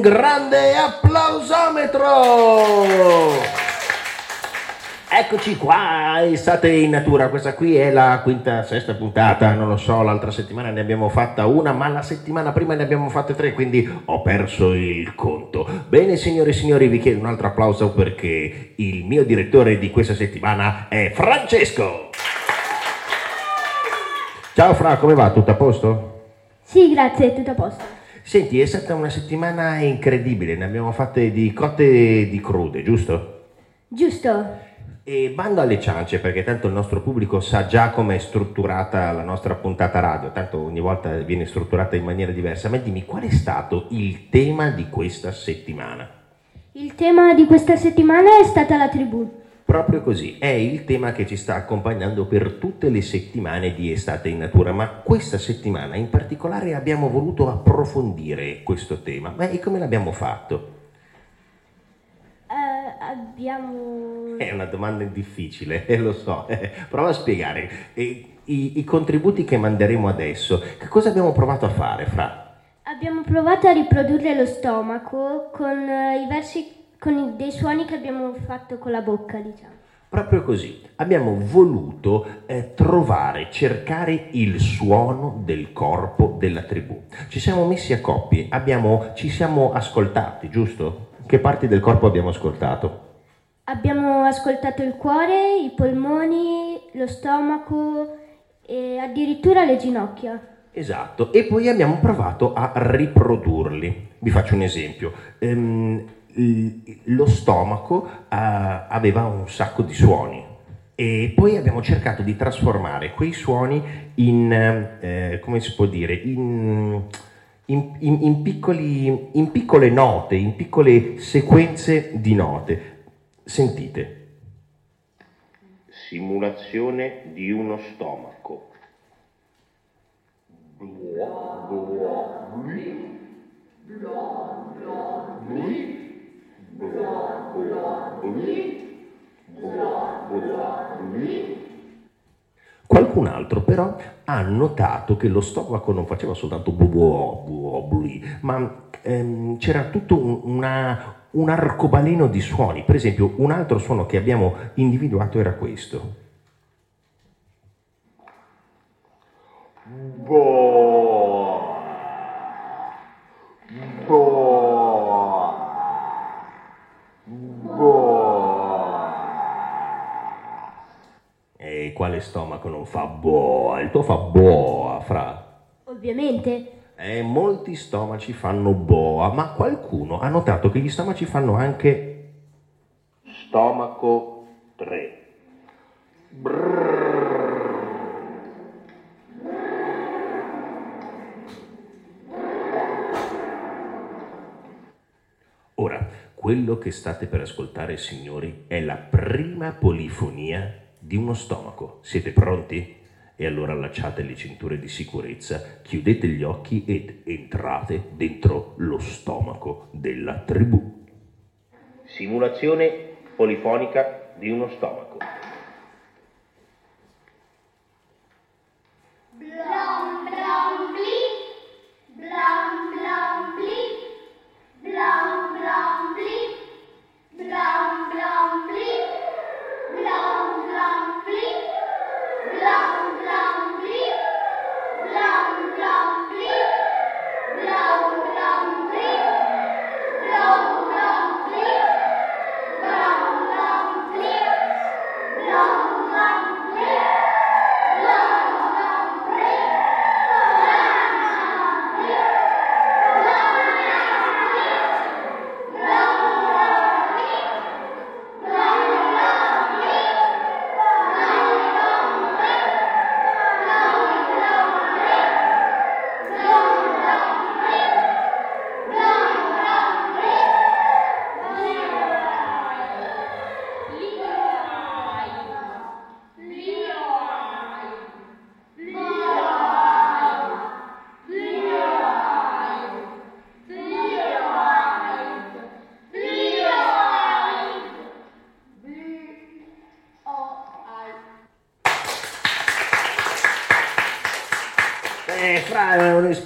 Grande applausometro! Eccoci qua, state in natura, questa qui è la quinta, sesta puntata, non lo so, l'altra settimana ne abbiamo fatta una, ma la settimana prima ne abbiamo fatte tre, quindi ho perso il conto. Bene signore e signori, vi chiedo un altro applauso perché il mio direttore di questa settimana è Francesco. Ciao Fra, come va? Tutto a posto? Sì, grazie, tutto a posto. Senti, è stata una settimana incredibile, ne abbiamo fatte di cotte e di crude, giusto? Giusto. E bando alle ciance, perché tanto il nostro pubblico sa già come è strutturata la nostra puntata radio, tanto ogni volta viene strutturata in maniera diversa. Ma dimmi, qual è stato il tema di questa settimana? Il tema di questa settimana è stata la tribù. Proprio così, è il tema che ci sta accompagnando per tutte le settimane di Estate in Natura, ma questa settimana in particolare abbiamo voluto approfondire questo tema. Ma e come l'abbiamo fatto? Uh, abbiamo... È una domanda difficile, eh, lo so. Prova a spiegare. I, i, contributi che manderemo adesso, che cosa abbiamo provato a fare, Fra? Abbiamo provato a riprodurre lo stomaco con uh, i versi, con i, dei suoni che abbiamo fatto con la bocca, diciamo. Proprio così, abbiamo voluto eh, trovare, cercare il suono del corpo della tribù. Ci siamo messi a coppie, abbiamo, ci siamo ascoltati, giusto? Che parti del corpo abbiamo ascoltato? Abbiamo ascoltato il cuore, i polmoni, lo stomaco e addirittura le ginocchia. Esatto, e poi abbiamo provato a riprodurli. Vi faccio un esempio. Ehm, lo stomaco uh, aveva un sacco di suoni e poi abbiamo cercato di trasformare quei suoni in, eh, come si può dire, in in, in, piccoli, in piccole note, in piccole sequenze di note. Sentite. Simulazione di uno stomaco. Blah, blah, bli. Blah, blah, bli. Qualcun altro però ha notato che lo stomaco non faceva soltanto bubobli, ma ehm, c'era tutto un, una, un arcobaleno di suoni. Per esempio, un altro suono che abbiamo individuato era questo. Bo. E quale stomaco non fa boa? Il tuo fa boa, fra. Ovviamente. Eh, molti stomaci fanno boa, ma qualcuno ha notato che gli stomaci fanno anche stomaco 3. Brrr. Ora, quello che state per ascoltare, signori, è la prima polifonia di uno stomaco. Siete pronti? E allora allacciate le cinture di sicurezza, chiudete gli occhi ed entrate dentro lo stomaco della tribù. Simulazione polifonica di uno stomaco.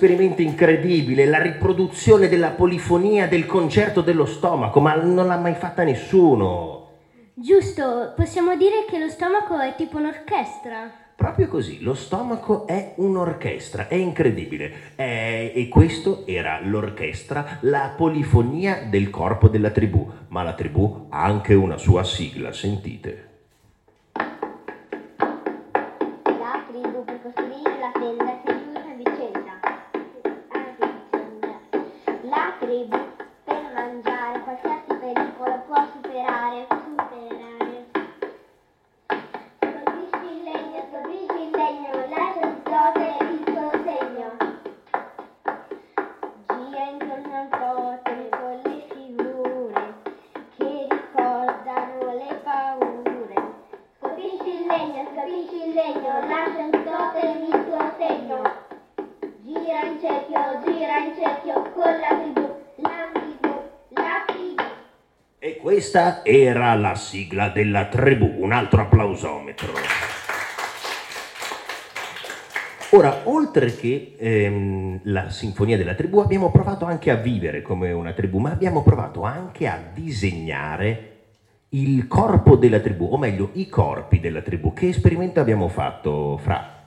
Esperimento incredibile, la riproduzione della polifonia del concerto dello stomaco, ma non l'ha mai fatta nessuno. Giusto, possiamo dire che lo stomaco è tipo un'orchestra. Proprio così, lo stomaco è un'orchestra, è incredibile. Eh, e questo era l'orchestra, la polifonia del corpo della tribù, ma la tribù ha anche una sua sigla, sentite. Legno, scopisci il legno, lascia il totem il suo segno. Gira in cerchio, gira in cerchio con la tribù, la tribù, la tribù. E questa era la sigla della tribù, un altro applausometro. Ora, oltre che ehm, la sinfonia della tribù, abbiamo provato anche a vivere come una tribù, ma abbiamo provato anche a disegnare il corpo della tribù, o meglio, i corpi della tribù. Che esperimento abbiamo fatto, Fra?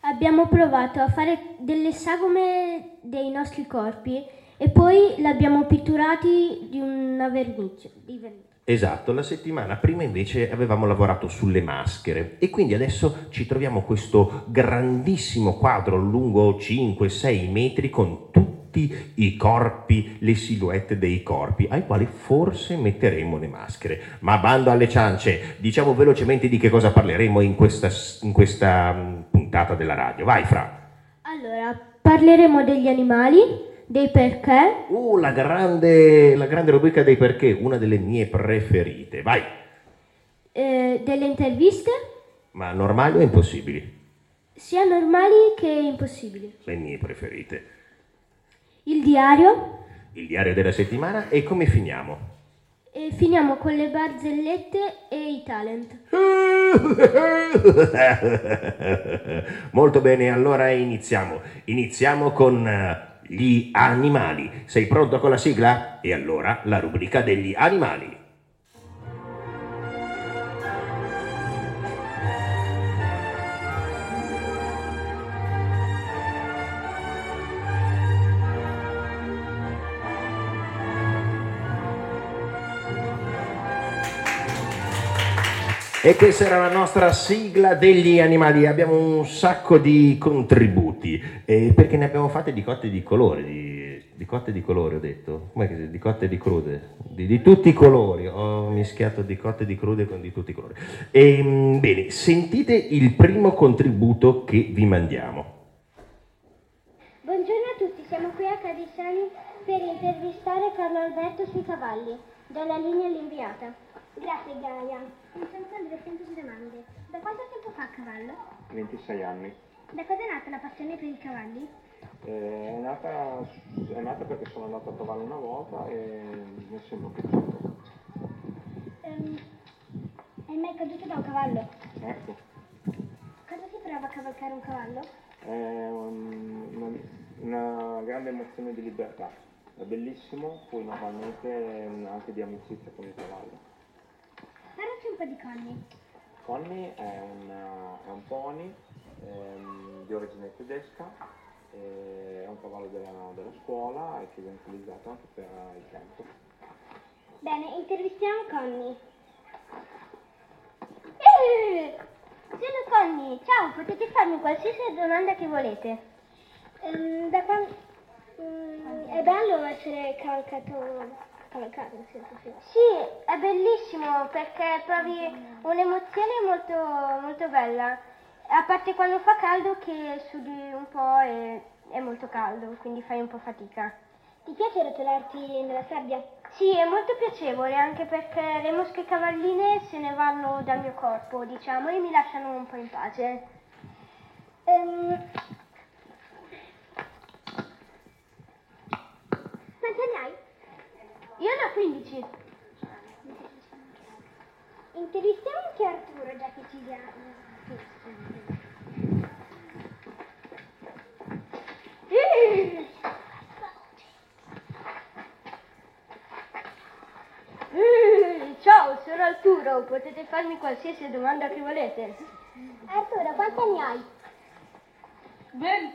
Abbiamo provato a fare delle sagome dei nostri corpi e poi l'abbiamo pitturati di una vernice. Di vernice. Esatto, la settimana prima invece avevamo lavorato sulle maschere e quindi adesso ci troviamo questo grandissimo quadro lungo 5-6 metri con tutti i corpi, le silhouette dei corpi, ai quali forse metteremo le maschere. Ma bando alle ciance, diciamo velocemente di che cosa parleremo in questa, in questa mm, puntata della radio. Vai Fra! Allora, parleremo degli animali, dei perché, Uh, la grande, la grande rubrica dei perché, una delle mie preferite. Vai! eh, delle interviste, Ma normali o impossibili? sia normali che impossibili. Le mie preferite. Il diario Il diario della settimana e come finiamo? e finiamo con le barzellette e i talent. Molto bene, allora iniziamo. Iniziamo con eh, gli animali. Sei pronto con la sigla? E allora la rubrica degli animali. E questa era la nostra sigla degli animali. Abbiamo un sacco di contributi, eh, perché ne abbiamo fatte di cotte e di colore, di, di cotte e di colore ho detto, Com'è che, di cotte e di crude, di, di tutti i colori, ho mischiato di cotte e di crude con di tutti i colori. Ehm, bene, sentite il primo contributo che vi mandiamo. Buongiorno a tutti, siamo qui a Cadissani per intervistare Carlo Alberto sui cavalli, dalla linea all'inviata. Grazie Gaia. Delle semplici domande. Da quanto tempo fa a cavallo? 26 anni. Da cosa è nata la passione per i cavalli? Eh, è, nata, è nata perché sono andato a cavallo una volta e mi è sempre piaciuto. Ehm, è mai caduto da un cavallo? Ecco, Cosa si prova a cavalcare un cavallo? è un- una, una grande emozione di libertà. È bellissimo, poi normalmente anche di amicizia con il cavallo. Parlaci un po' di Conny. Conny è, una- è un pony ehm, di origine tedesca, e è un cavallo della, della scuola e che viene utilizzato anche per il tempo. Bene, intervistiamo Conny. Eh, sono Conny, ciao, potete farmi qualsiasi domanda che volete. Ehm, da quan- mm, è bello essere cavalcato, nel senso, sì. Sì, è bellissimo perché provi un'emozione molto, molto bella. A parte quando fa caldo che sudi un po' e è molto caldo, quindi fai un po' fatica. Ti piace rotolarti nella sabbia? Sì, è molto piacevole anche perché le mosche cavalline se ne vanno dal mio corpo, diciamo, e mi lasciano un po' in pace. Ehm, Quanti anni hai? Io ne ho 15. Intervistiamo anche Arturo, già che ci siamo. Eh, ciao, sono Arturo, potete farmi qualsiasi domanda che volete. Arturo, quanti anni hai? Ben,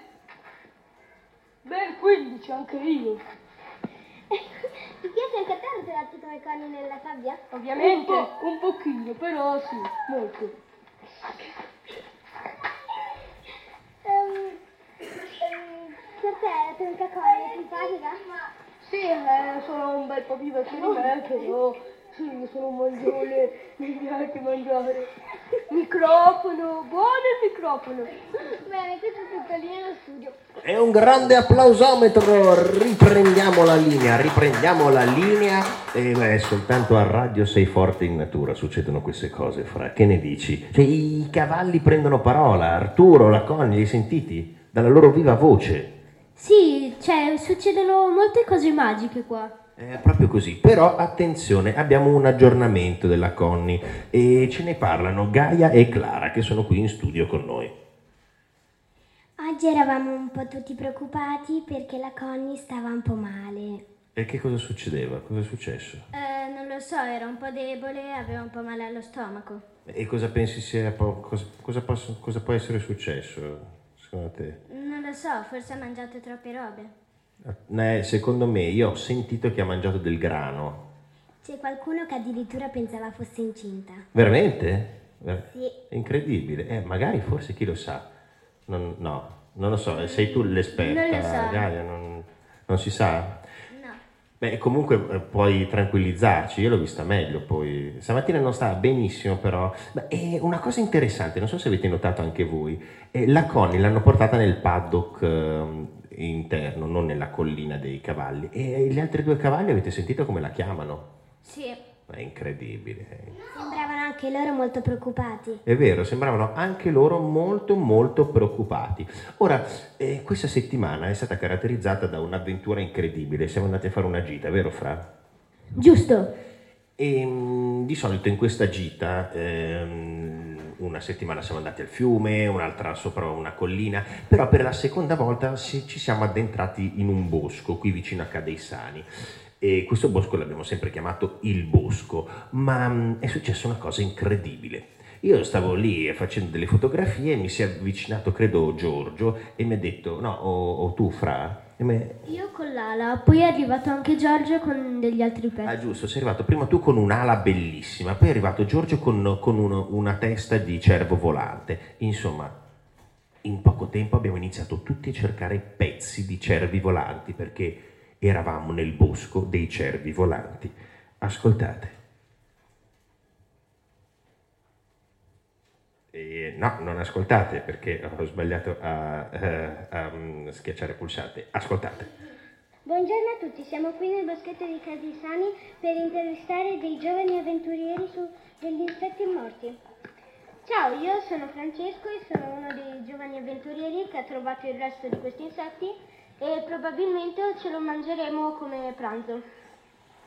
ben 15 anche io. Ti piace anche a te rotolarti come coni nella sabbia? Ovviamente un pochino, però sì, molto. Ehm, ehm, per te la tenuta coni è simpatica? Sì, eh, sono un bel po' più vecchio di me, però sì, sono un mangione, mi piace mangiare. Microfono, buono il microfono. Bene, questo è tutto lì nello studio. È un grande applausometro, riprendiamo la linea, riprendiamo la linea e beh, soltanto a Radio Sei Forte in Natura succedono queste cose, Fra, che ne dici? Cioè, i cavalli prendono parola, Arturo, la Connie, li hai sentiti? Dalla loro viva voce. Sì, cioè, succedono molte cose magiche qua. È proprio così, però attenzione, abbiamo un aggiornamento della Connie e ce ne parlano Gaia e Clara che sono qui in studio con noi. Oggi eravamo un po' tutti preoccupati perché la Connie stava un po' male. E che cosa succedeva? Cosa è successo? Eh, non lo so, era un po' debole, aveva un po' male allo stomaco. E cosa pensi sia, cosa, cosa posso- cosa può essere successo secondo te? Non lo so, forse ha mangiato troppe robe. Eh, secondo me, io ho sentito che ha mangiato del grano. C'è qualcuno che addirittura pensava fosse incinta. Veramente? Ver- Sì. È incredibile. Eh, magari, forse, chi lo sa. Non- no, non lo so. Sei tu l'esperta, Non lo so. Gaia, non, non si sa? Beh, comunque eh, puoi tranquillizzarci, io l'ho vista meglio poi. Stamattina non stava benissimo, però. Beh, una cosa interessante, non so se avete notato anche voi, eh, la Connie l'hanno portata nel paddock ehm, interno, non nella collina dei cavalli. E gli altri due cavalli avete sentito come la chiamano? Sì. È incredibile. eh. Sembravano anche loro molto preoccupati. È vero, sembravano anche loro molto molto preoccupati. Ora, eh, questa settimana è stata caratterizzata da un'avventura incredibile. Siamo andati a fare una gita, vero Fra? Giusto. E mm, di solito in questa gita ehm, una settimana siamo andati al fiume, un'altra sopra una collina, però per la seconda volta ci siamo addentrati in un bosco qui vicino a Cadeissani. E questo bosco l'abbiamo sempre chiamato il bosco, ma mm, è successa una cosa incredibile. Io stavo lì facendo delle fotografie e mi si è avvicinato, credo, Giorgio e mi ha detto, no, o, o tu Fra? Me- Io con l'ala, poi è arrivato anche Giorgio con degli altri pezzi. Ah, giusto, sei arrivato prima tu con un'ala bellissima, poi è arrivato Giorgio con, con uno- una testa di cervo volante. Insomma, in poco tempo abbiamo iniziato tutti a cercare pezzi di cervi volanti perché eravamo nel bosco dei cervi volanti. Ascoltate. E no, non ascoltate perché ho sbagliato a, eh, a, mm, schiacciare pulsante. Ascoltate. Buongiorno a tutti, siamo qui nel boschetto di Cadisani per intervistare dei giovani avventurieri su degli insetti morti. Ciao, io sono Francesco e sono uno dei giovani avventurieri che ha trovato il resto di questi insetti e probabilmente ce lo mangeremo come pranzo.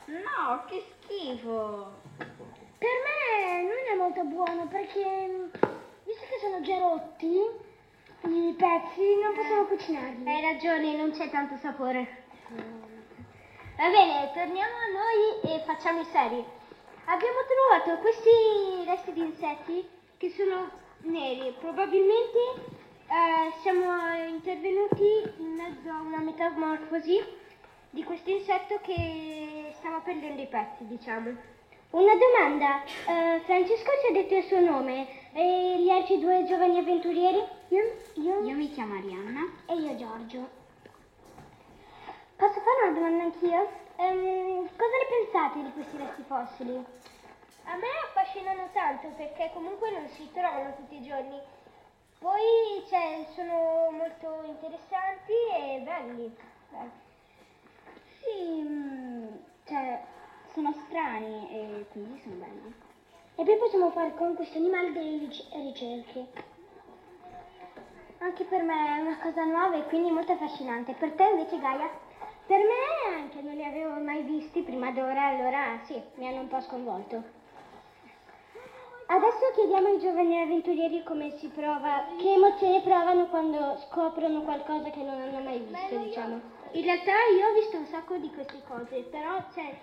No, che schifo! Per me non è molto buono perché, visto che sono già rotti, i pezzi non possiamo cucinarli. Hai ragione, non c'è tanto sapore. Va bene, torniamo a noi e facciamo i seri. Abbiamo trovato questi resti di insetti che sono neri. Probabilmente eh, siamo intervenuti in mezzo a una metamorfosi di questo insetto che stava perdendo i pezzi, diciamo. Una domanda, eh, Francesco ci ha detto il suo nome e gli altri due giovani avventurieri? Io, io, Io mi chiamo Arianna. e io Giorgio. Posso fare una domanda anch'io? Ehm, cosa ne pensate di questi resti fossili? A me affascinano tanto perché comunque non si trovano tutti i giorni. Poi cioè, sono molto interessanti e belli. Sì, mm, cioè, sono strani e quindi sono belli. E poi possiamo fare con questi animali delle ric- ricerche. Anche per me è una cosa nuova e quindi molto affascinante. Per te invece Gaia? Per me anche, non li avevo mai visti prima d'ora, allora sì, mi hanno un po' sconvolto. Adesso chiediamo ai giovani avventurieri come si prova, che emozione provano quando scoprono qualcosa che non hanno mai visto, diciamo. In realtà io ho visto un sacco di queste cose, però cioè,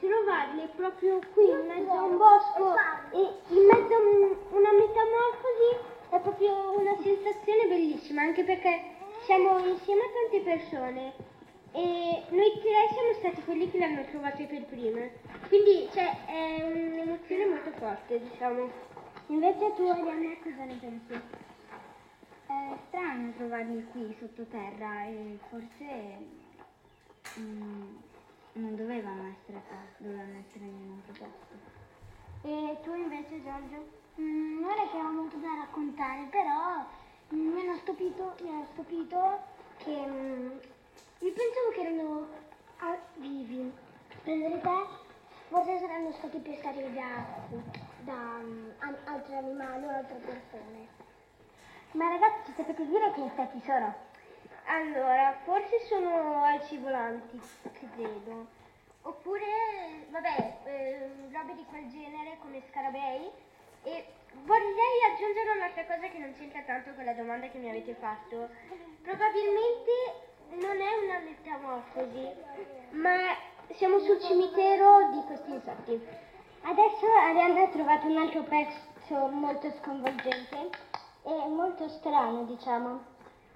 trovarle proprio qui in mezzo a un bosco e in mezzo a un- una metamorfosi è proprio una sensazione bellissima, anche perché siamo insieme a tante persone e noi tre siamo stati quelli che le hanno trovate per prime. Quindi cioè, è un'emozione molto forte, diciamo. Invece tu, Arianna, cosa ne pensi? È strano trovarli qui sottoterra e forse mm, non dovevano essere qua, dovevano essere in un altro. E tu invece, Giorgio? Mm, non è che ho molto da raccontare, però mm, mi hanno stupito, mi hanno stupito che mm, io pensavo che erano ah, vivi. Per verità, forse saranno stati pescati da, da mm, an- altri animali o altre persone. Ma ragazzi, sapete dire che insetti sono? Allora, forse sono alci volanti, credo. Oppure, vabbè, eh, robe di quel genere come scarabei. E vorrei aggiungere un'altra cosa che non c'entra tanto con la domanda che mi avete fatto. Probabilmente non è una metamorfosi, ma siamo sul cimitero di questi insetti. Adesso Arianna ha trovato un altro pezzo molto sconvolgente e molto strano, diciamo.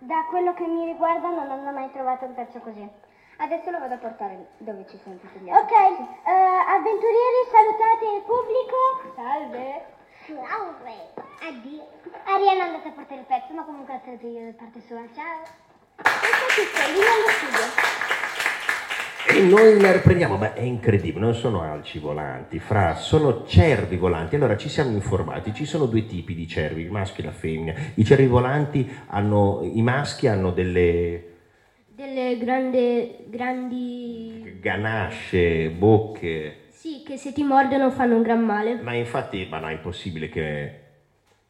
Da quello che mi riguarda non hanno mai trovato un pezzo così. Adesso lo vado a portare dove ci sono tutti gli Ok, altri. eh, avventurieri, salutate il pubblico. Salve! Salve. Addio. Arianna è andata a portare il pezzo, ma comunque stato io da parte sua. Ciao. Questo è tutto, lì nello studio. E noi la riprendiamo, ma è incredibile, non sono alci volanti, fra, sono cervi volanti. Allora ci siamo informati, ci sono due tipi di cervi, il maschio e la femmina. I cervi volanti hanno, i maschi hanno delle Delle grandi, grandi... ganasce, bocche, Sì, che se ti mordono fanno un gran male. ma infatti, ma no, è impossibile che...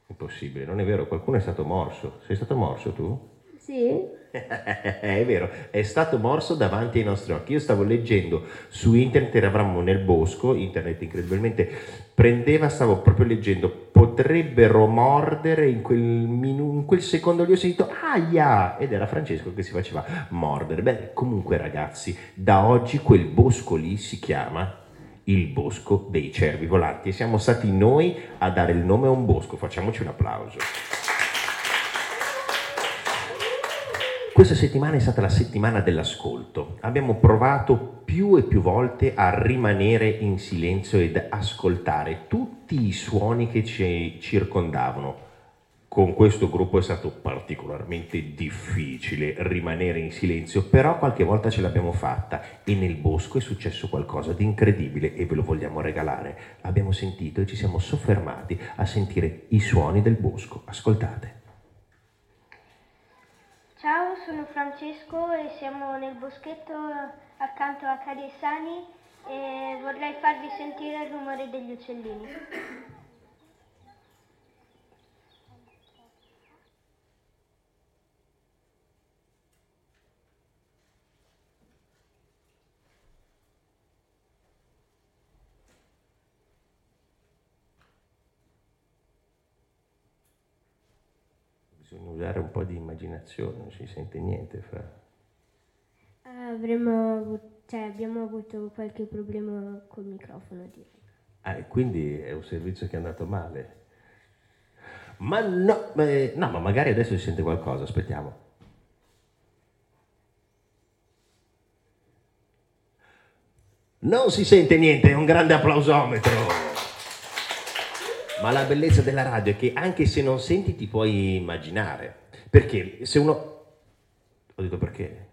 Impossibile, non è vero, qualcuno è stato morso. Sei stato morso tu? Sì? è vero, è stato morso davanti ai nostri occhi. Io stavo leggendo su internet, eravamo nel bosco, internet incredibilmente prendeva, stavo proprio leggendo, potrebbero mordere in quel, minu- in quel secondo lì ho sentito aia ed era Francesco che si faceva mordere. Beh, comunque ragazzi, da oggi quel bosco lì si chiama il bosco dei cervi volanti e siamo stati noi a dare il nome a un bosco. Facciamoci un applauso. Questa settimana è stata la settimana dell'ascolto. Abbiamo provato più e più volte a rimanere in silenzio ed ascoltare tutti i suoni che ci circondavano. Con questo gruppo è stato particolarmente difficile rimanere in silenzio, però qualche volta ce l'abbiamo fatta e nel bosco è successo qualcosa di incredibile e ve lo vogliamo regalare. Abbiamo sentito e ci siamo soffermati a sentire i suoni del bosco. Ascoltate. Ciao, sono Francesco e siamo nel boschetto accanto a Cari e Sani e vorrei farvi sentire il rumore degli uccellini. Bisogna usare un po' di immaginazione, non si sente niente fra. Avremmo avuto, cioè abbiamo avuto qualche problema col microfono. direi. Ah, e quindi è un servizio che è andato male. Ma no, eh, no, ma magari adesso si sente qualcosa, aspettiamo. Non si sente niente, è un grande applausometro. Ma la bellezza della radio è che anche se non senti ti puoi immaginare. Perché se uno... Ho detto perché?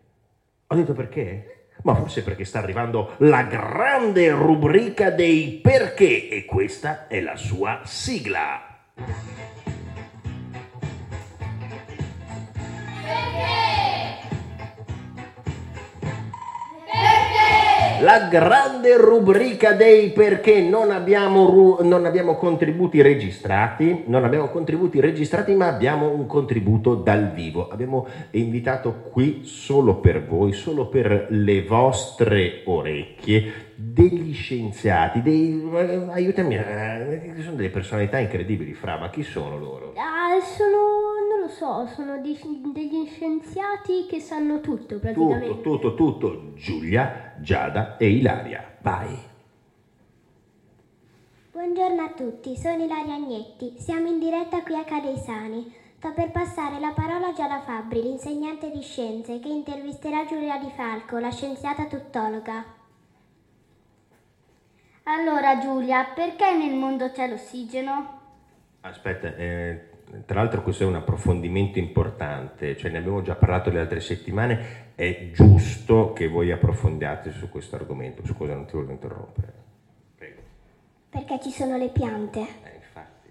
Ho detto perché? Ma forse perché sta arrivando la grande rubrica dei perché e questa è la sua sigla. La grande rubrica dei perché non abbiamo, ru- non abbiamo contributi registrati, non abbiamo contributi registrati ma abbiamo un contributo dal vivo. Abbiamo invitato qui solo per voi, solo per le vostre orecchie, degli scienziati, dei... eh, aiutami, eh, sono delle personalità incredibili, Fra, ma chi sono loro? Ah, sono, so, sono di- degli scienziati che sanno tutto praticamente. Tutto, tutto, tutto. Giulia, Giada e Ilaria. Vai. Buongiorno a tutti, sono Ilaria Agnetti. Siamo in diretta qui a Cadeisani. Sto per passare la parola a Giada Fabbri, l'insegnante di scienze, che intervisterà Giulia Di Falco, la scienziata tuttologa. Allora Giulia, perché nel mondo c'è l'ossigeno? Aspetta, eh, tra l'altro questo è un approfondimento importante, cioè ne abbiamo già parlato le altre settimane, è giusto che voi approfondiate su questo argomento. Scusa, non ti voglio interrompere. Prego. Perché ci sono le piante. Eh, infatti.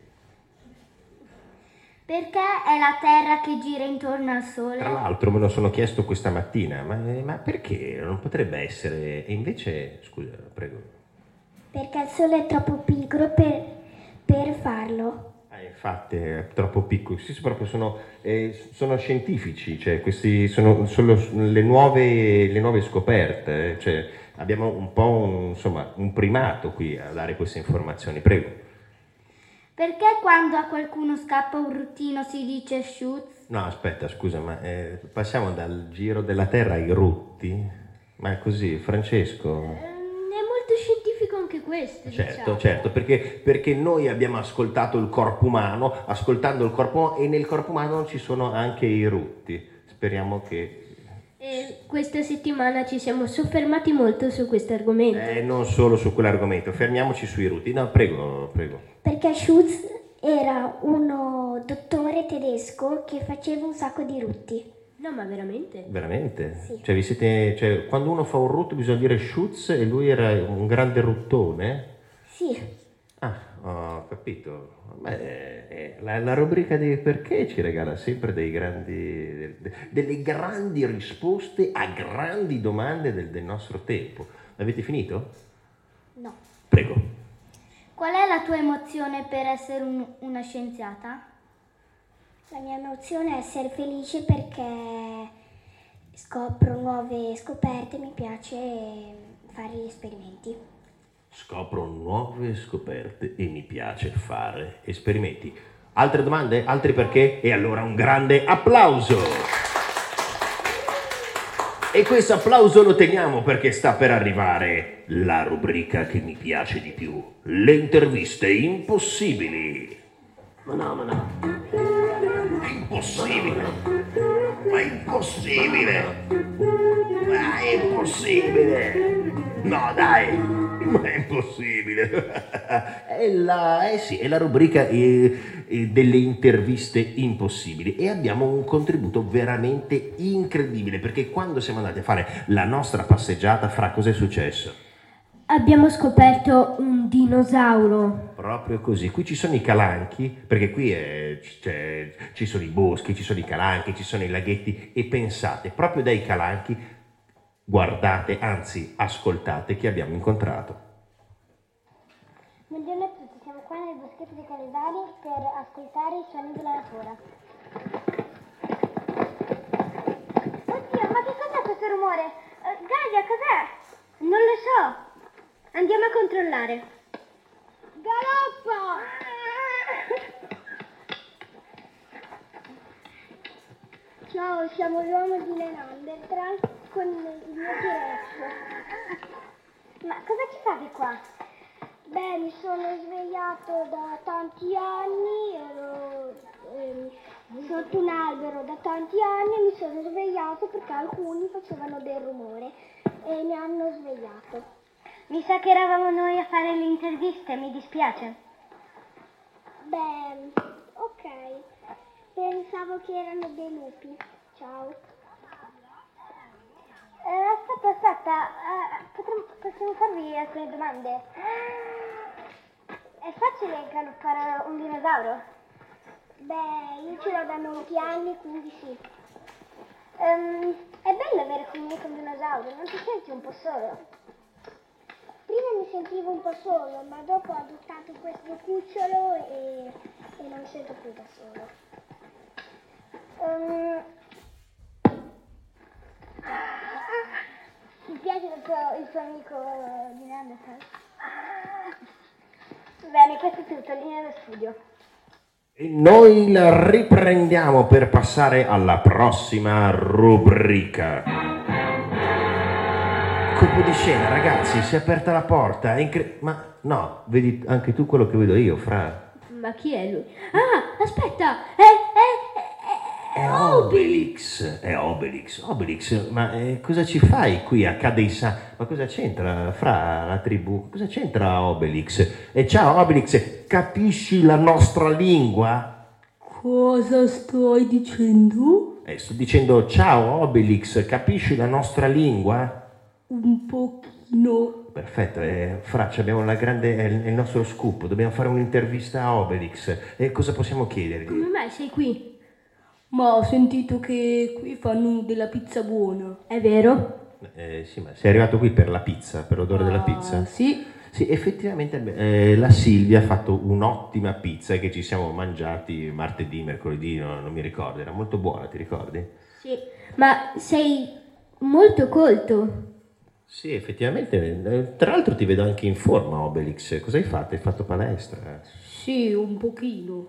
Perché è la Terra che gira intorno al Sole? Tra l'altro me lo sono chiesto questa mattina, ma, ma perché non potrebbe essere... E invece, scusa, prego. Perché il Sole è troppo piccolo per, per farlo. Eh, infatti è troppo piccolo, sì, proprio sono, eh, sono scientifici, cioè questi sono, sono le, nuove, le nuove scoperte, eh, cioè abbiamo un po' un, insomma, un primato qui a dare queste informazioni, prego. Perché quando a qualcuno scappa un ruttino si dice shoot? No, aspetta, scusa, ma eh, passiamo dal giro della Terra ai rutti? Ma è così, Francesco? È molto scientifico questo. Certo, diciamo. certo, perché, perché noi abbiamo ascoltato il corpo umano, ascoltando il corpo umano, e nel corpo umano ci sono anche i rutti. Speriamo che... E questa settimana ci siamo soffermati molto su questo argomento. Eh, non solo su quell'argomento, fermiamoci sui rutti. No, prego, prego. Perché Schutz era uno dottore tedesco che faceva un sacco di rutti. No, ma veramente? Veramente? Sì. Cioè, vi siete, cioè, quando uno fa un rutto bisogna dire Schutz e lui era un grande ruttone? Sì, Ah, ho capito. Beh, eh, la, la rubrica di perché ci regala sempre dei grandi, de- delle grandi risposte a grandi domande del, del nostro tempo. Avete finito? no. Prego. Qual è la tua emozione per essere un- una scienziata? La mia emozione è essere felice perché scopro nuove scoperte, mi piace fare gli esperimenti. Scopro nuove scoperte e mi piace fare esperimenti. Altre domande? Altri perché? E allora un grande applauso! E questo applauso lo teniamo perché sta per arrivare la rubrica che mi piace di più, le interviste impossibili. Ma no, ma no. Impossibile. Ma impossibile. Ma è impossibile. No, dai. Ma è impossibile. È la, eh sì, è la rubrica eh, eh, delle interviste impossibili e abbiamo un contributo veramente incredibile perché quando siamo andati a fare la nostra passeggiata fra cos'è successo? Abbiamo scoperto un dinosauro. Proprio così, qui ci sono i calanchi, perché qui è- c'è- ci sono i boschi, ci sono i calanchi, ci sono i laghetti e pensate, proprio dai calanchi, guardate, anzi ascoltate chi abbiamo incontrato. Buongiorno a tutti, siamo qua nel boschetto dei Calesari per ascoltare i suoni della natura. Oddio, ma che cos'è questo rumore? Eh, Gaia, cos'è? Non lo so. Andiamo a controllare. Galoppa! Ciao, siamo l'uomo di Neanderthal con il mio T-Rex. Ma cosa ci fate qua? Beh, mi sono svegliato da tanti anni, ero ehm, sotto un albero da tanti anni e mi sono svegliato perché alcuni facevano del rumore e mi hanno svegliato. Mi sa che eravamo noi a fare le interviste, mi dispiace. Beh, ok, pensavo che erano dei lupi. Ciao. Eh, aspetta, aspetta, eh, potremmo- possiamo farvi alcune domande? È facile galoppare un dinosauro? Beh, io ce l'ho da molti anni, quindi sì. Ehm, è bello avere comunque un dinosauro, non ti senti un po' solo? Prima mi sentivo un po' solo, ma dopo ho adottato questo cucciolo e, e non mi sento più da solo. Ehm, ti piace il tuo, il tuo amico di Neanderthal? Bene, questo è tutto, linea da studio. E noi la riprendiamo per passare alla prossima rubrica. Colpo di scena, ragazzi, si è aperta la porta, è incre- ma no, vedi anche tu quello che vedo io, Fra. Ma chi è lui? Ah, aspetta! È, è, è, è Obelix, è Obelix, Obelix, ma eh, cosa ci fai qui a Cadeisa? Ma cosa c'entra fra la tribù? Cosa c'entra Obelix? E ciao Obelix, capisci la nostra lingua? Cosa stai dicendo? Eh, sto dicendo ciao Obelix, capisci la nostra lingua? Un pochino. Perfetto, eh, Fra, ci abbiamo la grande, è il, nostro scoop, dobbiamo fare un'intervista a Obelix. E cosa possiamo chiedergli? Come mai sei qui? Ma ho sentito che qui fanno della pizza buona. È vero? Eh, sì, ma sei arrivato qui per la pizza, per l'odore della Ah, pizza? Sì. Sì, effettivamente eh, la Silvia ha fatto un'ottima pizza che ci siamo mangiati martedì, mercoledì, no- non mi ricordo, era molto buona, ti ricordi? Sì. Ma sei molto colto. Sì, effettivamente, eh, tra l'altro ti vedo anche in forma Obelix, cosa hai fatto? Hai fatto palestra? Sì, un pochino.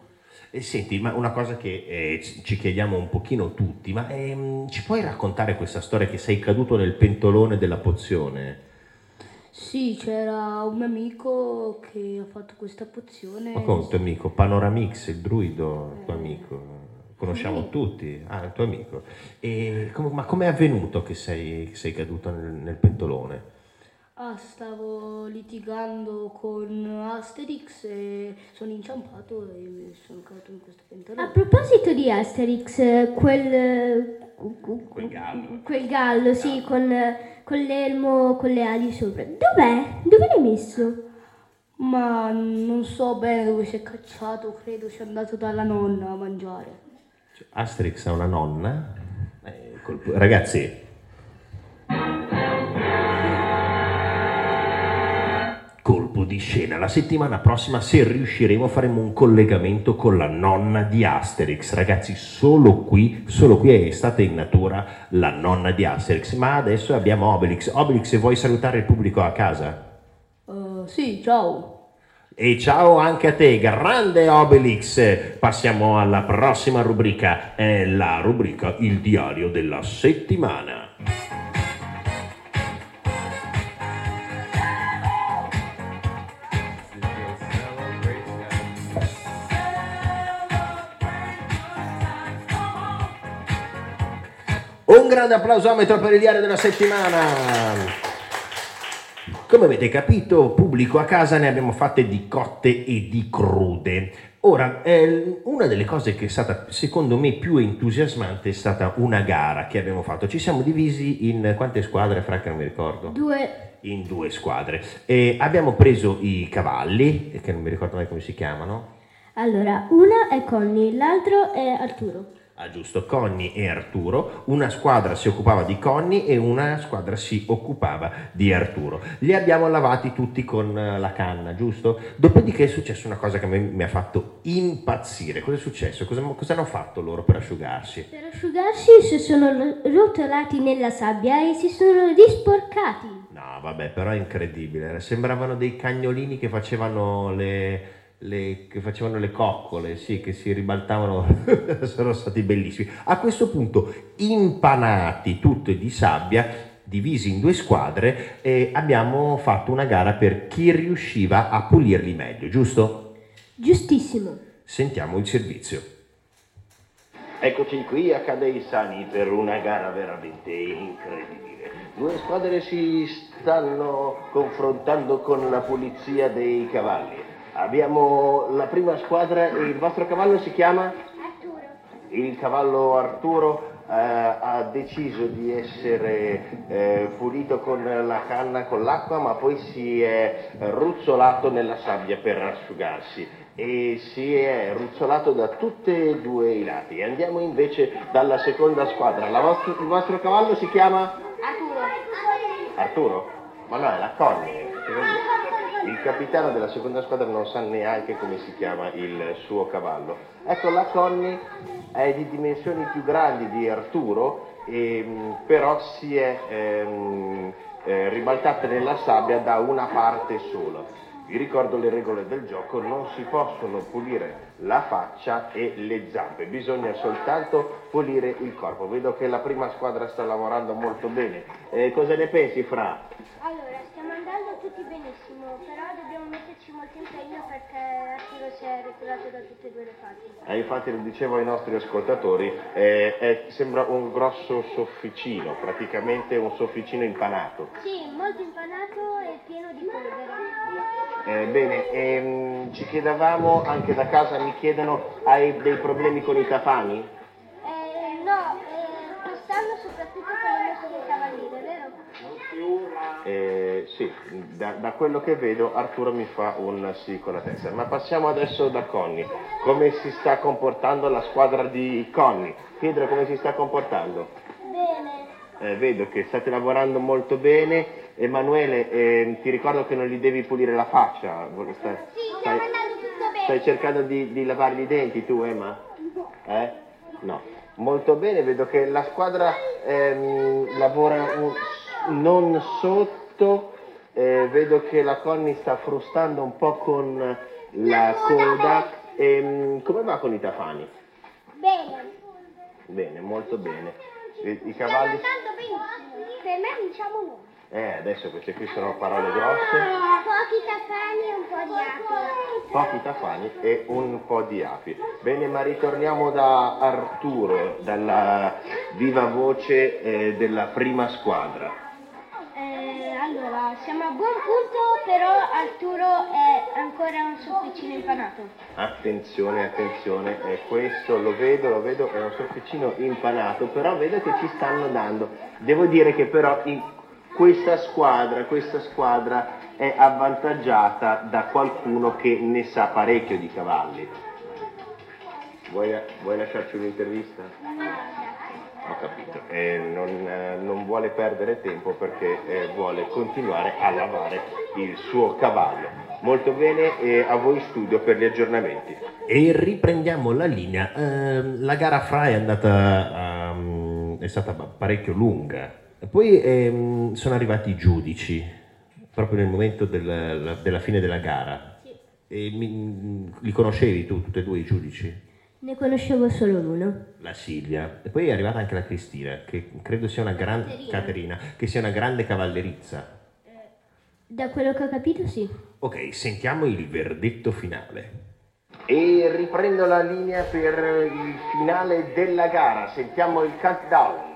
E senti, ma una cosa che eh, ci chiediamo un pochino tutti, ma ehm, ci puoi raccontare questa storia che sei caduto nel pentolone della pozione? Sì, c'era un mio amico che ha fatto questa pozione. Ma come un tuo amico? Panoramix, il druido, il tuo amico. Conosciamo tutti. Ah, il tuo amico. E com- ma com'è avvenuto che sei, che sei caduto nel, nel pentolone? Ah, stavo litigando con Asterix e sono inciampato e sono caduto in questo A pentolone. proposito di Asterix, quel... Quel gallo. Quel gallo, sì, con, con l'elmo, con le ali sopra. Dov'è? Dove l'hai messo? Ma non so bene dove si è cacciato, credo sia andato dalla nonna a mangiare. Asterix ha una nonna? Eh, colpo- Ragazzi, colpo di scena. La settimana prossima, se riusciremo, faremo un collegamento con la nonna di Asterix. Ragazzi, solo qui, solo qui è stata in natura la nonna di Asterix. Ma adesso abbiamo Obelix. Obelix, vuoi salutare il pubblico a casa? Uh, sì, ciao. E ciao anche a te, grande Obelix. Passiamo alla prossima rubrica, è la rubrica Il diario della settimana. Un grande applausometro per il diario della settimana. Come avete capito, pubblico a casa ne abbiamo fatte di cotte e di crude. Ora, eh, una delle cose che è stata secondo me più entusiasmante è stata una gara che abbiamo fatto. Ci siamo divisi in quante squadre, Fra che non mi ricordo? Due. In due squadre. E abbiamo preso i cavalli, che non mi ricordo mai come si chiamano. Allora, una è Conny, l'altro è Arturo. Ah, giusto, Conny e Arturo. Una squadra si occupava di Conny e una squadra si occupava di Arturo. Li abbiamo lavati tutti con eh, la canna, giusto? Dopodiché è successa una cosa che me mi ha fatto impazzire. Cosa è successo? Cosa, cosa hanno fatto loro per asciugarsi? Per asciugarsi si sono rotolati nella sabbia e si sono risporcati. No, vabbè, però è incredibile. Sembravano dei cagnolini che facevano le, le- che facevano le coccole, sì, che si ribaltavano. Sono stati bellissimi. A questo punto, impanati tutti di sabbia, divisi in due squadre, e abbiamo fatto una gara per chi riusciva a pulirli meglio, giusto? Giustissimo. Sentiamo il servizio. Eccoci qui a Cadeisani per una gara veramente incredibile. Due squadre si stanno confrontando con la pulizia dei cavalli. Abbiamo la prima squadra, il vostro cavallo si chiama? Arturo. Il cavallo Arturo eh, ha deciso di essere eh, pulito con la canna, con l'acqua, ma poi si è ruzzolato nella sabbia per asciugarsi e si è ruzzolato da tutti e due i lati. Andiamo invece dalla seconda squadra. La vostra- il vostro cavallo si chiama Arturo? Ma no, è la Connie. Il capitano della seconda squadra non sa neanche come si chiama il suo cavallo. Ecco, la Connie è di dimensioni più grandi di Arturo, ehm, però si è ehm, eh, ribaltata nella sabbia da una parte sola. Vi ricordo le regole del gioco, non si possono pulire la faccia e le zampe, bisogna soltanto pulire il corpo. Vedo che la prima squadra sta lavorando molto bene. Eh, cosa ne pensi, Fra? Allora, stiamo andando tutti benissimo, però dobbiamo metterci molto impegno perché Arturo si è ritirato da tutte e due le parti. Eh, infatti lo dicevo ai nostri ascoltatori, eh, è- sembra un grosso sofficino, praticamente un sofficino impanato. Sì, molto impanato e pieno di polvere. Eh, bene, ehm, ci chiedevamo, anche da casa mi chiedono, hai dei problemi con i tafani? Eh, no, eh, quest'anno soprattutto con le nostre cavaliere, vero? Eh, sì, da, da quello che vedo Arturo mi fa un sì con la testa. Ma passiamo adesso da Conny. Come si sta comportando la squadra di Conny? Pietro come si sta comportando? Bene. Eh, vedo che state lavorando molto bene. Emanuele, eh, ti ricordo che non gli devi pulire la faccia. Stai, Sì, stai- stiamo andando tutto bene. stai cercando di, di lavargli i denti tu, Emma? Eh? No. Molto bene, vedo che la squadra ehm, lavora non sotto, eh, vedo che la Conny sta frustando un po' con la coda. Ehm, come va con i tafani? Bene. Bene, molto bene. I, i cavalli... Per me diciamo no. Eh, adesso queste qui sono parole grosse. Pochi tafani e un po' di api. pochi tafani e un po' di api. Bene, ma ritorniamo da Arturo, dalla viva voce eh, della prima squadra. Eh, allora, siamo a buon punto, però Arturo è ancora un sofficino impanato. Attenzione, attenzione, eh, questo lo vedo, lo vedo, è un sofficino impanato, però vedo che ci stanno dando. Devo dire che però in questa squadra, questa squadra è avvantaggiata da qualcuno che ne sa parecchio di cavalli. Vuoi, vuoi lasciarci un'intervista? Ho capito, Eh, non, eh, non vuole perdere tempo perché eh, vuole continuare a lavare il suo cavallo. Molto bene, e a voi studio per gli aggiornamenti. E riprendiamo la linea. Ehm, la gara fra è andata, ehm, è stata parecchio lunga. Poi ehm, sono arrivati i giudici, proprio nel momento del- la- della fine della gara. E mi- li conoscevi tu, tutti e due i giudici? Ne conoscevo solo uno. La Silvia. E poi è arrivata anche la Cristina, che credo sia una grande Caterina, che sia una grande cavallerizza. Da quello che ho capito sì. Ok, sentiamo il verdetto finale. E riprendo la linea per il finale della gara. Sentiamo il countdown.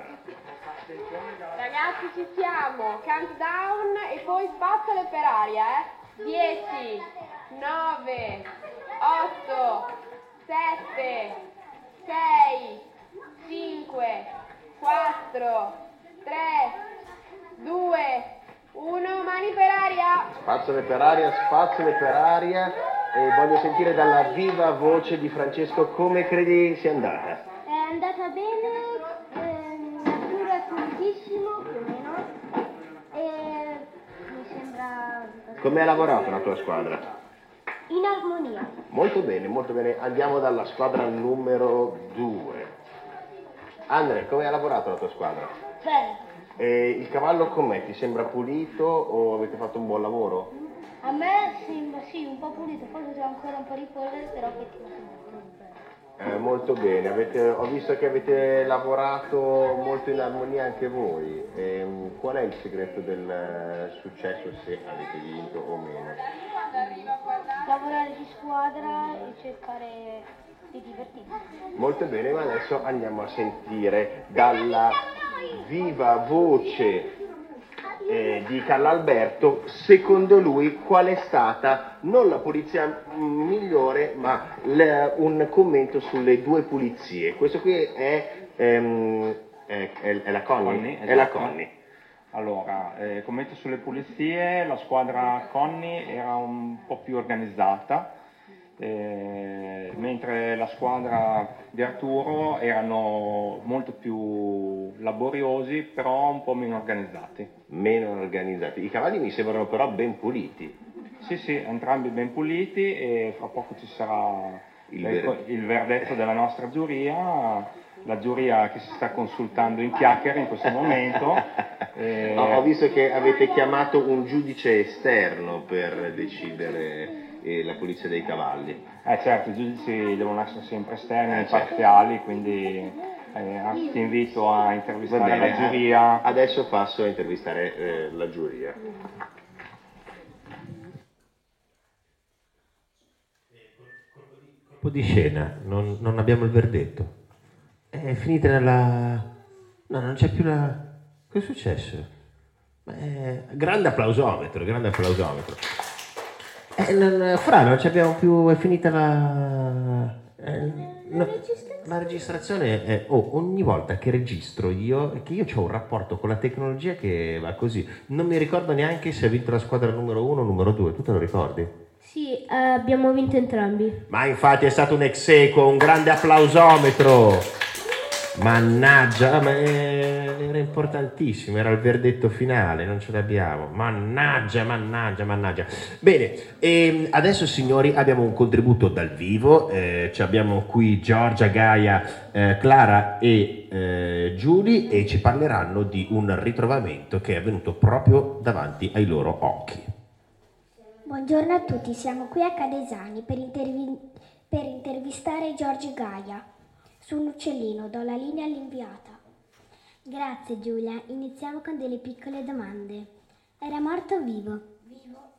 Ragazzi ci siamo, countdown e poi spazzole per aria, eh. 10, 9, 8, 7, 6, 5, 4, 3, 2, 1, mani per aria. Spazzole per aria, spazzole per aria. E voglio sentire dalla viva voce di Francesco come credi sia andata. È andata bene, Come ha lavorato la tua squadra? in armonia. Molto bene, molto bene. Andiamo dalla squadra numero 2. Andre, come ha lavorato la tua squadra? Bene. E il cavallo com'è? Ti sembra pulito o avete fatto un buon lavoro? A me sembra sì, un po' pulito, forse c'è ancora un po' di polvere, però effettivamente bene. Eh, molto bene, Avete- ho visto che avete lavorato molto in armonia anche voi. Ehm, qual è il segreto del successo se avete vinto o meno? Lavorare di squadra e cercare di divertirsi. Molto bene, ma adesso andiamo a sentire dalla viva voce eh, di Carlo Alberto, secondo lui qual è stata non la pulizia migliore, ma l- un commento sulle due pulizie. Questo qui è, ehm, è- è- è la È la esatto. Conny. Allora, eh, commento sulle pulizie, la squadra Conny era un po' più organizzata, eh, mentre la squadra di Arturo erano molto più laboriosi, però un po' meno organizzati. Meno organizzati. I cavalli mi sembrano però ben puliti. Sì, sì, entrambi ben puliti e fra poco ci sarà Il il, ver- il verdetto della nostra giuria la giuria che si sta consultando in chiacchiere in questo momento. Eh... Ho visto che avete chiamato un giudice esterno per decidere eh, la pulizia dei cavalli. Eh certo, i giudici devono essere sempre esterni, eh, imparziali, certo. quindi eh, ti invito a intervistare bene, la giuria. Adesso passo a intervistare eh, la giuria. Colpo di scena, non, non abbiamo il verdetto. È finita nella... No, non c'è più la... Che è successo? Beh, grande applausometro, grande applausometro. Eh, non abbiamo più... È finita la... Eh, no, la registrazione è oh, ogni volta che registro io, che io ho un rapporto con la tecnologia che va così. Non mi ricordo neanche se ha vinto la squadra numero uno o numero due, tu te lo ricordi? Sì, eh, abbiamo vinto entrambi. Ma infatti è stato un ex equo, un grande applausometro. Mannaggia, ma era importantissimo, era il verdetto finale, non ce l'abbiamo. Mannaggia, mannaggia, mannaggia. Bene, ehm, adesso signori abbiamo un contributo dal vivo, eh, abbiamo qui Giorgia, Gaia, eh, Clara e eh, Giulia e ci parleranno di un ritrovamento che è avvenuto proprio davanti ai loro occhi. Buongiorno a tutti, siamo qui a Cadesani per, intervi- per intervistare Giorgio Gaia su un uccellino, do la linea all'inviata. Grazie Giulia, iniziamo con delle piccole domande. Era morto o vivo? Vivo.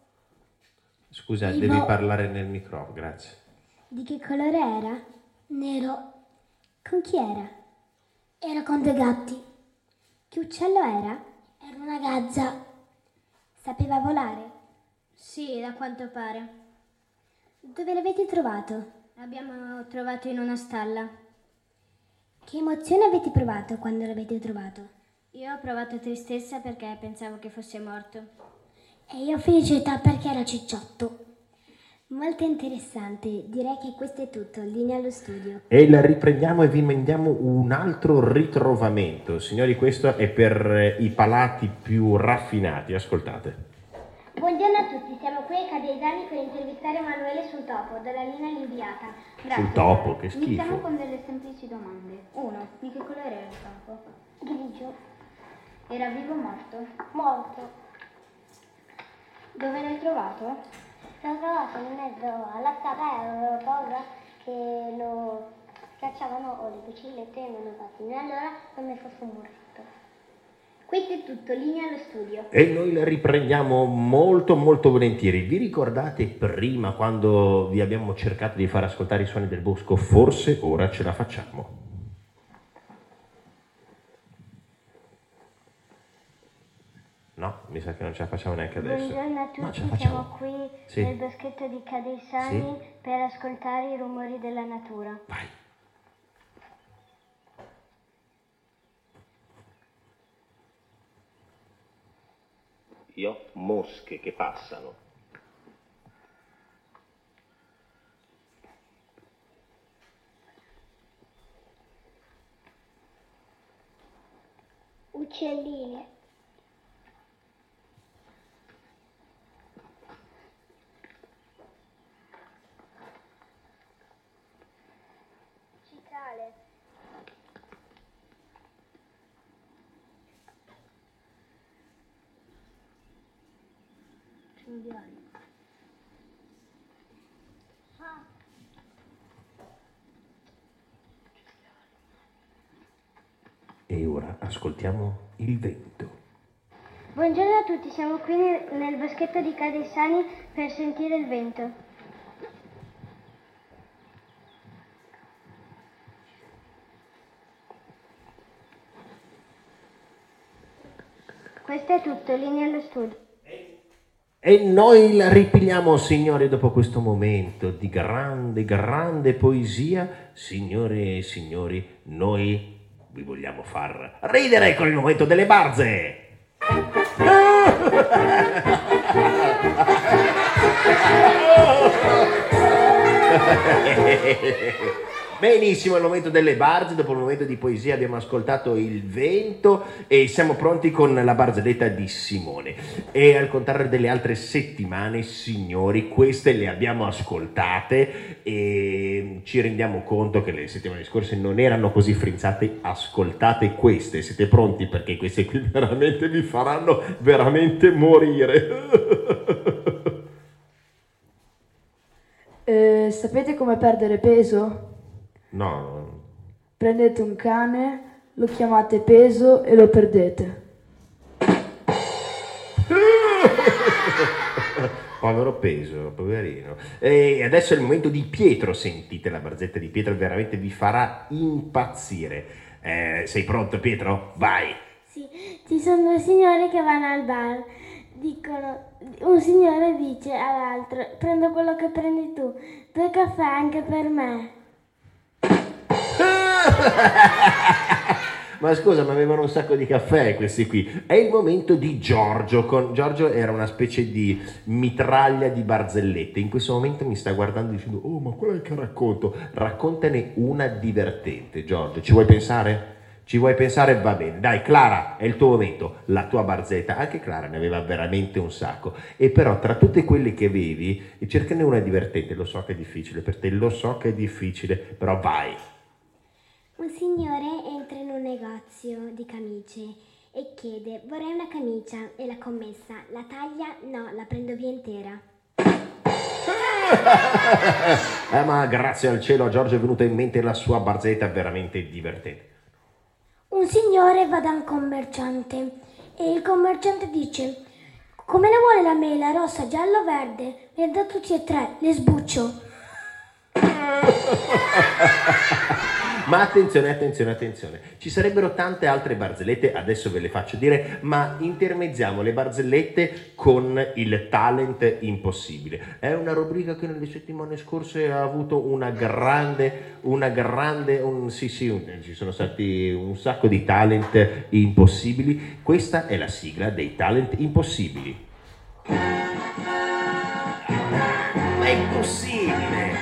Scusa, vivo. devi parlare nel microfono, grazie. Di che colore era? Nero. Con chi era? Era con dei gatti. Che uccello era? Era una gazza. Sapeva volare? Sì, da quanto pare. Dove l'avete trovato? L'abbiamo trovato in una stalla. Che emozione avete provato quando l'avete trovato? Io ho provato tristezza perché pensavo che fosse morto. E io felicità perché era cicciotto. Molto interessante, direi che questo è tutto, linea allo studio. E la riprendiamo e vi mandiamo un altro ritrovamento. Signori, questo è per i palati più raffinati, ascoltate. Buongiorno a tutti, siamo qui ai Cadesani per intervistare Emanuele sul topo, dalla linea l'inviata. Grazie. Sul topo, che schifo. Iniziamo con delle semplici domande. Uno, di che colore era il topo? Grigio. Era vivo o morto? Morto. Dove l'hai trovato? L'ho trovato in mezzo alla strada e avevo paura che lo cacciavano o le cucillette e non lo fatti. Allora come fosse morto. Questo è tutto, linea allo studio. E noi la riprendiamo molto molto volentieri. Vi ricordate prima quando vi abbiamo cercato di far ascoltare i suoni del bosco? Forse ora ce la facciamo. No, mi sa che non ce la facciamo neanche adesso. Buongiorno a tutti, no, siamo qui sì. nel boschetto di Cadesani sì. per ascoltare i rumori della natura. Vai. Io mosche che passano. Uccellini. Mondiali. Ah. E ora ascoltiamo il vento. Buongiorno a tutti, siamo qui nel, boschetto di Cadessani per sentire il vento. Questo è tutto, linea allo studio. E noi la ripigliamo, signori, dopo questo momento di grande, grande poesia. Signore e signori, noi vi vogliamo far ridere con il momento delle barze. Benissimo, è il momento delle barze, dopo il momento di poesia abbiamo ascoltato il vento e siamo pronti con la barzelletta di Simone. E al contrario delle altre settimane, signori, queste le abbiamo ascoltate e ci rendiamo conto che le settimane scorse non erano così frizzate. Ascoltate queste, siete pronti perché queste qui veramente vi faranno veramente morire. Eh, sapete come perdere peso? No, Prendete un cane, lo chiamate peso e lo perdete. Povero peso, poverino. E adesso è il momento di Pietro, sentite la barzetta di Pietro, veramente vi farà impazzire. Eh, sei pronto Pietro? Vai! Sì, ci sono due signori che vanno al bar. Dicono, un signore dice all'altro, prendo quello che prendi tu, due caffè anche per me. Ma scusa, ma avevano un sacco di caffè questi qui. È il momento di Giorgio. Con... Giorgio era una specie di mitraglia di barzellette. In questo momento mi sta guardando dicendo: Oh, ma quella che racconto? Raccontane una divertente, Giorgio. Ci vuoi pensare? Ci vuoi pensare? Va bene. Dai, Clara, è il tuo momento. La tua barzelletta. Anche Clara ne aveva veramente un sacco. E però, tra tutte quelle che avevi, cercane una divertente. Lo so che è difficile per te, lo so che è difficile, però vai. Un signore entra in un negozio di camicie e chiede vorrei una camicia e la commessa la taglia? No, la prendo via intera. Eh, ma grazie al cielo a Giorgio è venuta in mente la sua barzelletta veramente divertente. Un signore va da un commerciante e il commerciante dice come ne vuole la mela, rossa, giallo, verde? Ne do tutti e tre, le sbuccio. Ma attenzione, attenzione, attenzione. Ci sarebbero tante altre barzellette, adesso ve le faccio dire, ma intermezziamo le barzellette con il talent impossibile. È una rubrica che nelle settimane scorse ha avuto una grande, una grande, un, sì sì, un- ci sono stati un sacco di talent impossibili. Questa è la sigla dei talent impossibili. Ma è impossibile!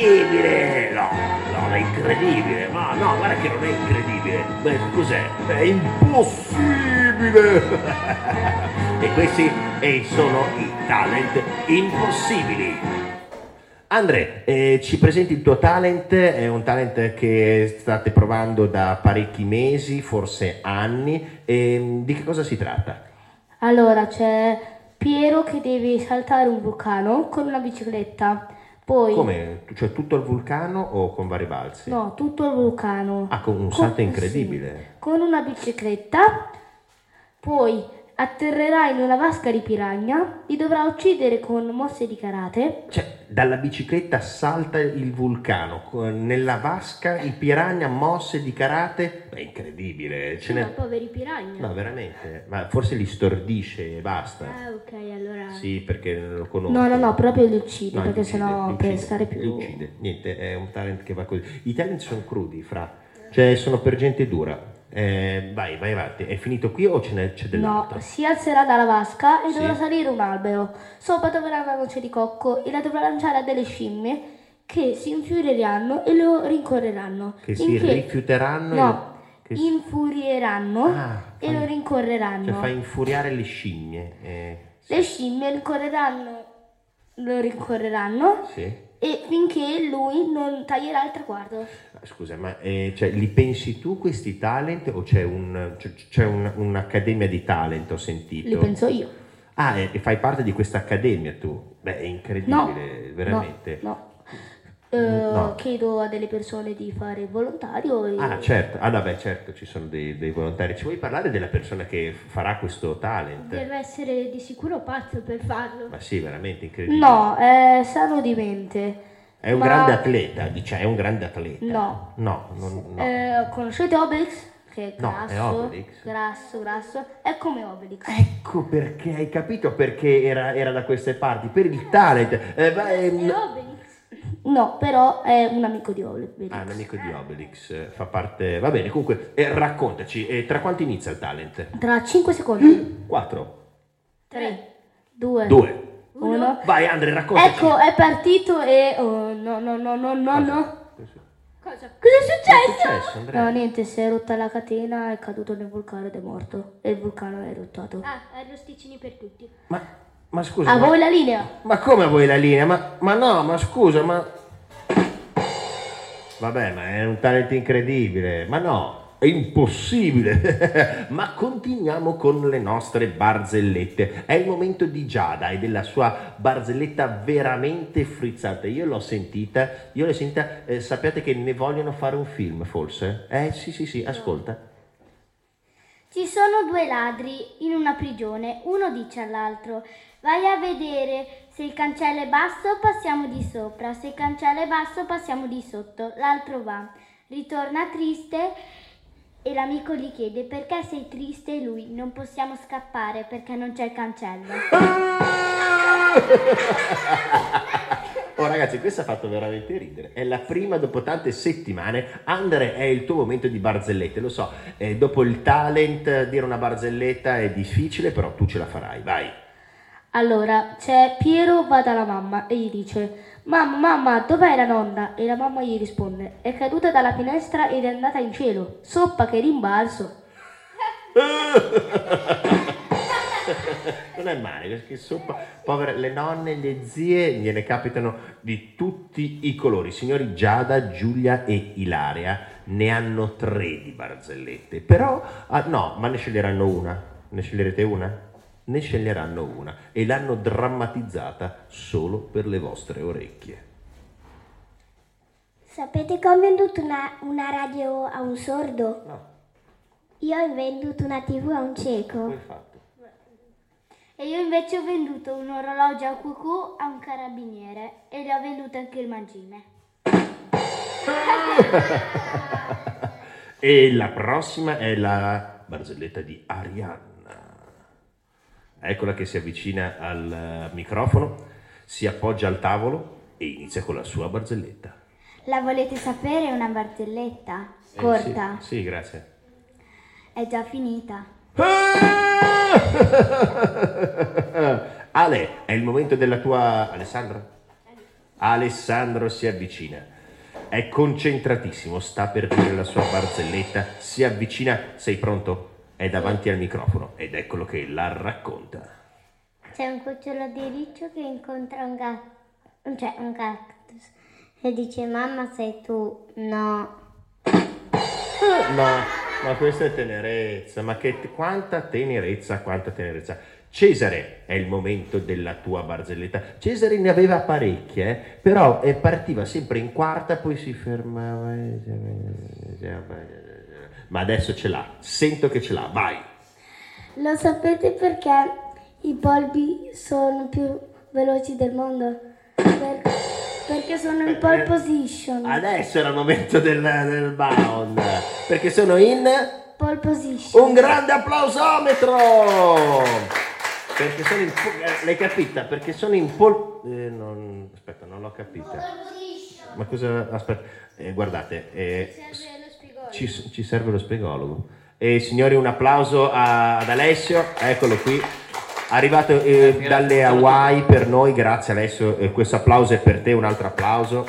Impossibile! No, no, è incredibile! Ma no, guarda che non è incredibile! Beh, cos'è? È impossibile! e questi eh, sono i talent impossibili! Andre, eh, ci presenti il tuo talent, è un talent che state provando da parecchi mesi, forse anni, e di che cosa si tratta? Allora c'è Piero che deve saltare un vulcano con una bicicletta. Poi Come? Cioè tutto il vulcano o con vari balzi? no, tutto il vulcano Ah, con un Con- salto incredibile. con una bicicletta. Poi atterrerà in una vasca di piranha, li dovrà uccidere con mosse di karate. Cioè, dalla bicicletta salta il vulcano, nella vasca i piranha mosse di karate. È incredibile. Ce n'è... poveri piranha. No, veramente. Ma forse li stordisce e basta. Ah, ok, allora. Sì, perché non lo conosco. No, no, no, proprio li uccide, No, li perché uccide, sennò li per stare li più. uccide. Niente, è un talent che va così. I talent sono crudi, fra. Cioè, sono per gente dura. Eh, vai, vai avanti. È finito qui o ce n'è, c'è No, dell'altro? si alzerà dalla vasca e Sì. dovrà salire un albero. Sopra troverà una noce di cocco e la dovrà lanciare a delle scimmie che si infurieranno e lo rincorreranno. Che si Finché- rifiuteranno No, e- che infurieranno Ah, e fai- lo rincorreranno. Cioè, fa infuriare le scimmie. eh, Le scimmie rincorreranno, lo rincorreranno sì. e finché lui non taglierà il traguardo. Scusa, ma eh, cioè, li pensi tu questi talent o c'è, un- c'è- un- un'accademia di talent, ho sentito? Li penso io. Ah, e, fai parte di questa accademia tu? Beh, è incredibile, No, veramente. No, no. Eh, No. Chiedo a delle persone di fare volontario e Ah, certo, ah, vabbè, certo, ci sono dei, dei volontari. Ci vuoi parlare della persona che farà questo talent? Deve essere di sicuro pazzo per farlo. Ma sì, veramente incredibile. No, è sano di mente. È un ma- grande atleta, dice, è un grande atleta. No. No, non- no. Eh, conoscete Obelix? Che è No, grasso, è Obelix. grasso, grasso. È come Obelix. Ecco perché, hai capito perché era, era da queste parti, per il talent. Eh, va- ehm, No, però è un amico di Obelix. Ah, un amico di Obelix, eh, fa parte... Va bene, comunque, eh, raccontaci, eh, tra quanto inizia il talent? Tra 5 secondi. 4, 3, 2, 2, Uno. Vai Andre, raccontaci. Ecco, è partito e... Oh, no, no, no, no, no, no. Cosa? Cosa è successo? Successo, Andrea? No, niente, si è rotta la catena, è caduto nel vulcano ed è morto. E il vulcano è eruttato. Ah, arrosticini per tutti. Ma, ma scusa, A ma, voi la linea. ma come a voi la linea? Ma, ma no, ma scusa, ma... Vabbè, ma è un talento incredibile. Ma no, è impossibile. ma continuiamo con le nostre barzellette. È il momento di Giada e della sua barzelletta veramente frizzata. Io l'ho sentita, io l'ho sentita, eh, sappiate che ne vogliono fare un film forse? Eh sì, sì, sì, ascolta. Ci sono due ladri in una prigione. Uno dice all'altro: Vai a vedere se il cancello è basso, passiamo di sopra. Se il cancello è basso, passiamo di sotto. L'altro va. Ritorna triste e l'amico gli chiede: Perché sei triste? E lui: Non possiamo scappare perché non c'è il cancello. Oh ragazzi, questo ha fatto veramente ridere. È la prima dopo tante settimane. Andre, è il tuo momento di barzellette. Lo so, eh, dopo il talent, dire una barzelletta è difficile, però tu ce la farai. Vai. Allora, c'è Piero va dalla mamma e gli dice Mamma, mamma, dov'è la nonna? E la mamma gli risponde È caduta dalla finestra ed è andata in cielo. Soppa che rimbalzo. non è male, perché sopra, povere le nonne, le zie, gliene capitano di tutti i colori. Signori Giada, Giulia e Ilaria ne hanno tre di barzellette, però ah, no, ma ne sceglieranno una. Ne sceglierete una? Ne sceglieranno una e l'hanno drammatizzata solo per le vostre orecchie. Sapete che ho venduto una, una radio a un sordo? No, Io ho venduto una tv a un cieco. come hai fatto? E io invece ho venduto un orologio a cucù a un carabiniere e gli ho venduto anche il mangime. E la prossima è la barzelletta di Arianna. Eccola che si avvicina al eh, microfono, si appoggia al tavolo e inizia con la sua barzelletta. La volete sapere una barzelletta? Eh, Corta. sì, sì, grazie. È già finita. Ale, è il momento della tua... Alessandro? Alessandro si avvicina. È concentratissimo, sta per dire la sua barzelletta, si avvicina, sei pronto? È davanti al microfono ed eccolo che la racconta. C'è un cucciolo di riccio che incontra un gatto, cioè un cactus, e dice mamma sei tu? No. Ma, ma questa è tenerezza, ma che quanta tenerezza, quanta tenerezza. Cesare, è il momento della tua barzelletta. Cesare ne aveva parecchie, eh, però eh, partiva sempre in quarta, poi si fermava. Ma adesso ce l'ha, sento che ce l'ha, vai. Lo sapete perché i polpi sono più veloci del mondo? Per- perché sono in pole position. Adesso era il momento del, del bound, perché sono in Pole position. un grande applausometro. Perché sono in eh, l'hai capita? Perché sono in pol... eh, non- aspetta, non l'ho capita. Ma cosa... Aspetta, eh, guardate, eh, ci, ci serve lo spiegologo. E signori, un applauso a- ad Alessio, eccolo qui. Arrivato eh, dalle Hawaii per noi, grazie Alessio, eh, questo applauso è per te, un altro applauso.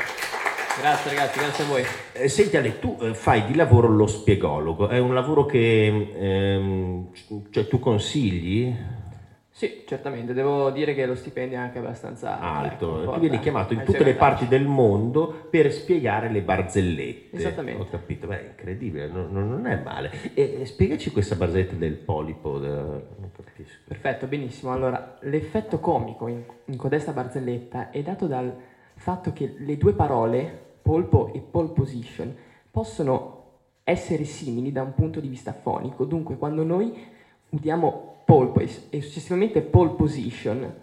Grazie ragazzi, grazie a voi. Eh, senti Ale, tu eh, fai di lavoro lo spiegologo, è un lavoro che ehm, cioè, tu consigli? Sì, certamente, devo dire che lo stipendio è anche abbastanza Alto, ecco, tu vieni chiamato in tutte le parti del mondo per spiegare le barzellette. Esattamente. Ho capito, beh, è incredibile, non, non- è male. E, e spiegaci questa barzelletta del polipo, da- non capisco. Perfetto, benissimo. Allora, l'effetto comico in, in codesta barzelletta è dato dal fatto che le due parole, polpo e pole position, possono essere simili da un punto di vista fonico. Dunque, quando noi usiamo polpo e, e successivamente pole position,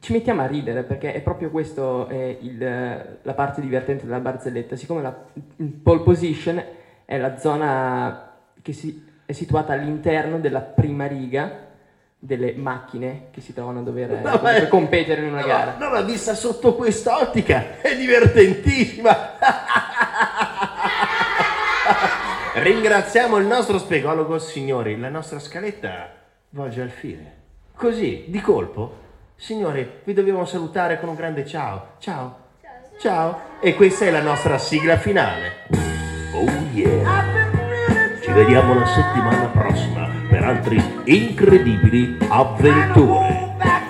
ci mettiamo a ridere perché è proprio questo eh, il- la parte divertente della barzelletta. Siccome la il pole position è la zona che si- è situata all'interno della prima riga delle macchine che si trovano a dover eh, No, ma- competere in una No, gara. No, ma vista sotto quest'ottica è divertentissima. Ringraziamo il nostro spiegologo, signori. La nostra scaletta volge al fine. Così, di colpo, Signori, vi dobbiamo salutare con un grande ciao. Ciao. Ciao. E questa è la nostra sigla finale. Oh yeah. Ci vediamo la settimana prossima per altri incredibili avventure.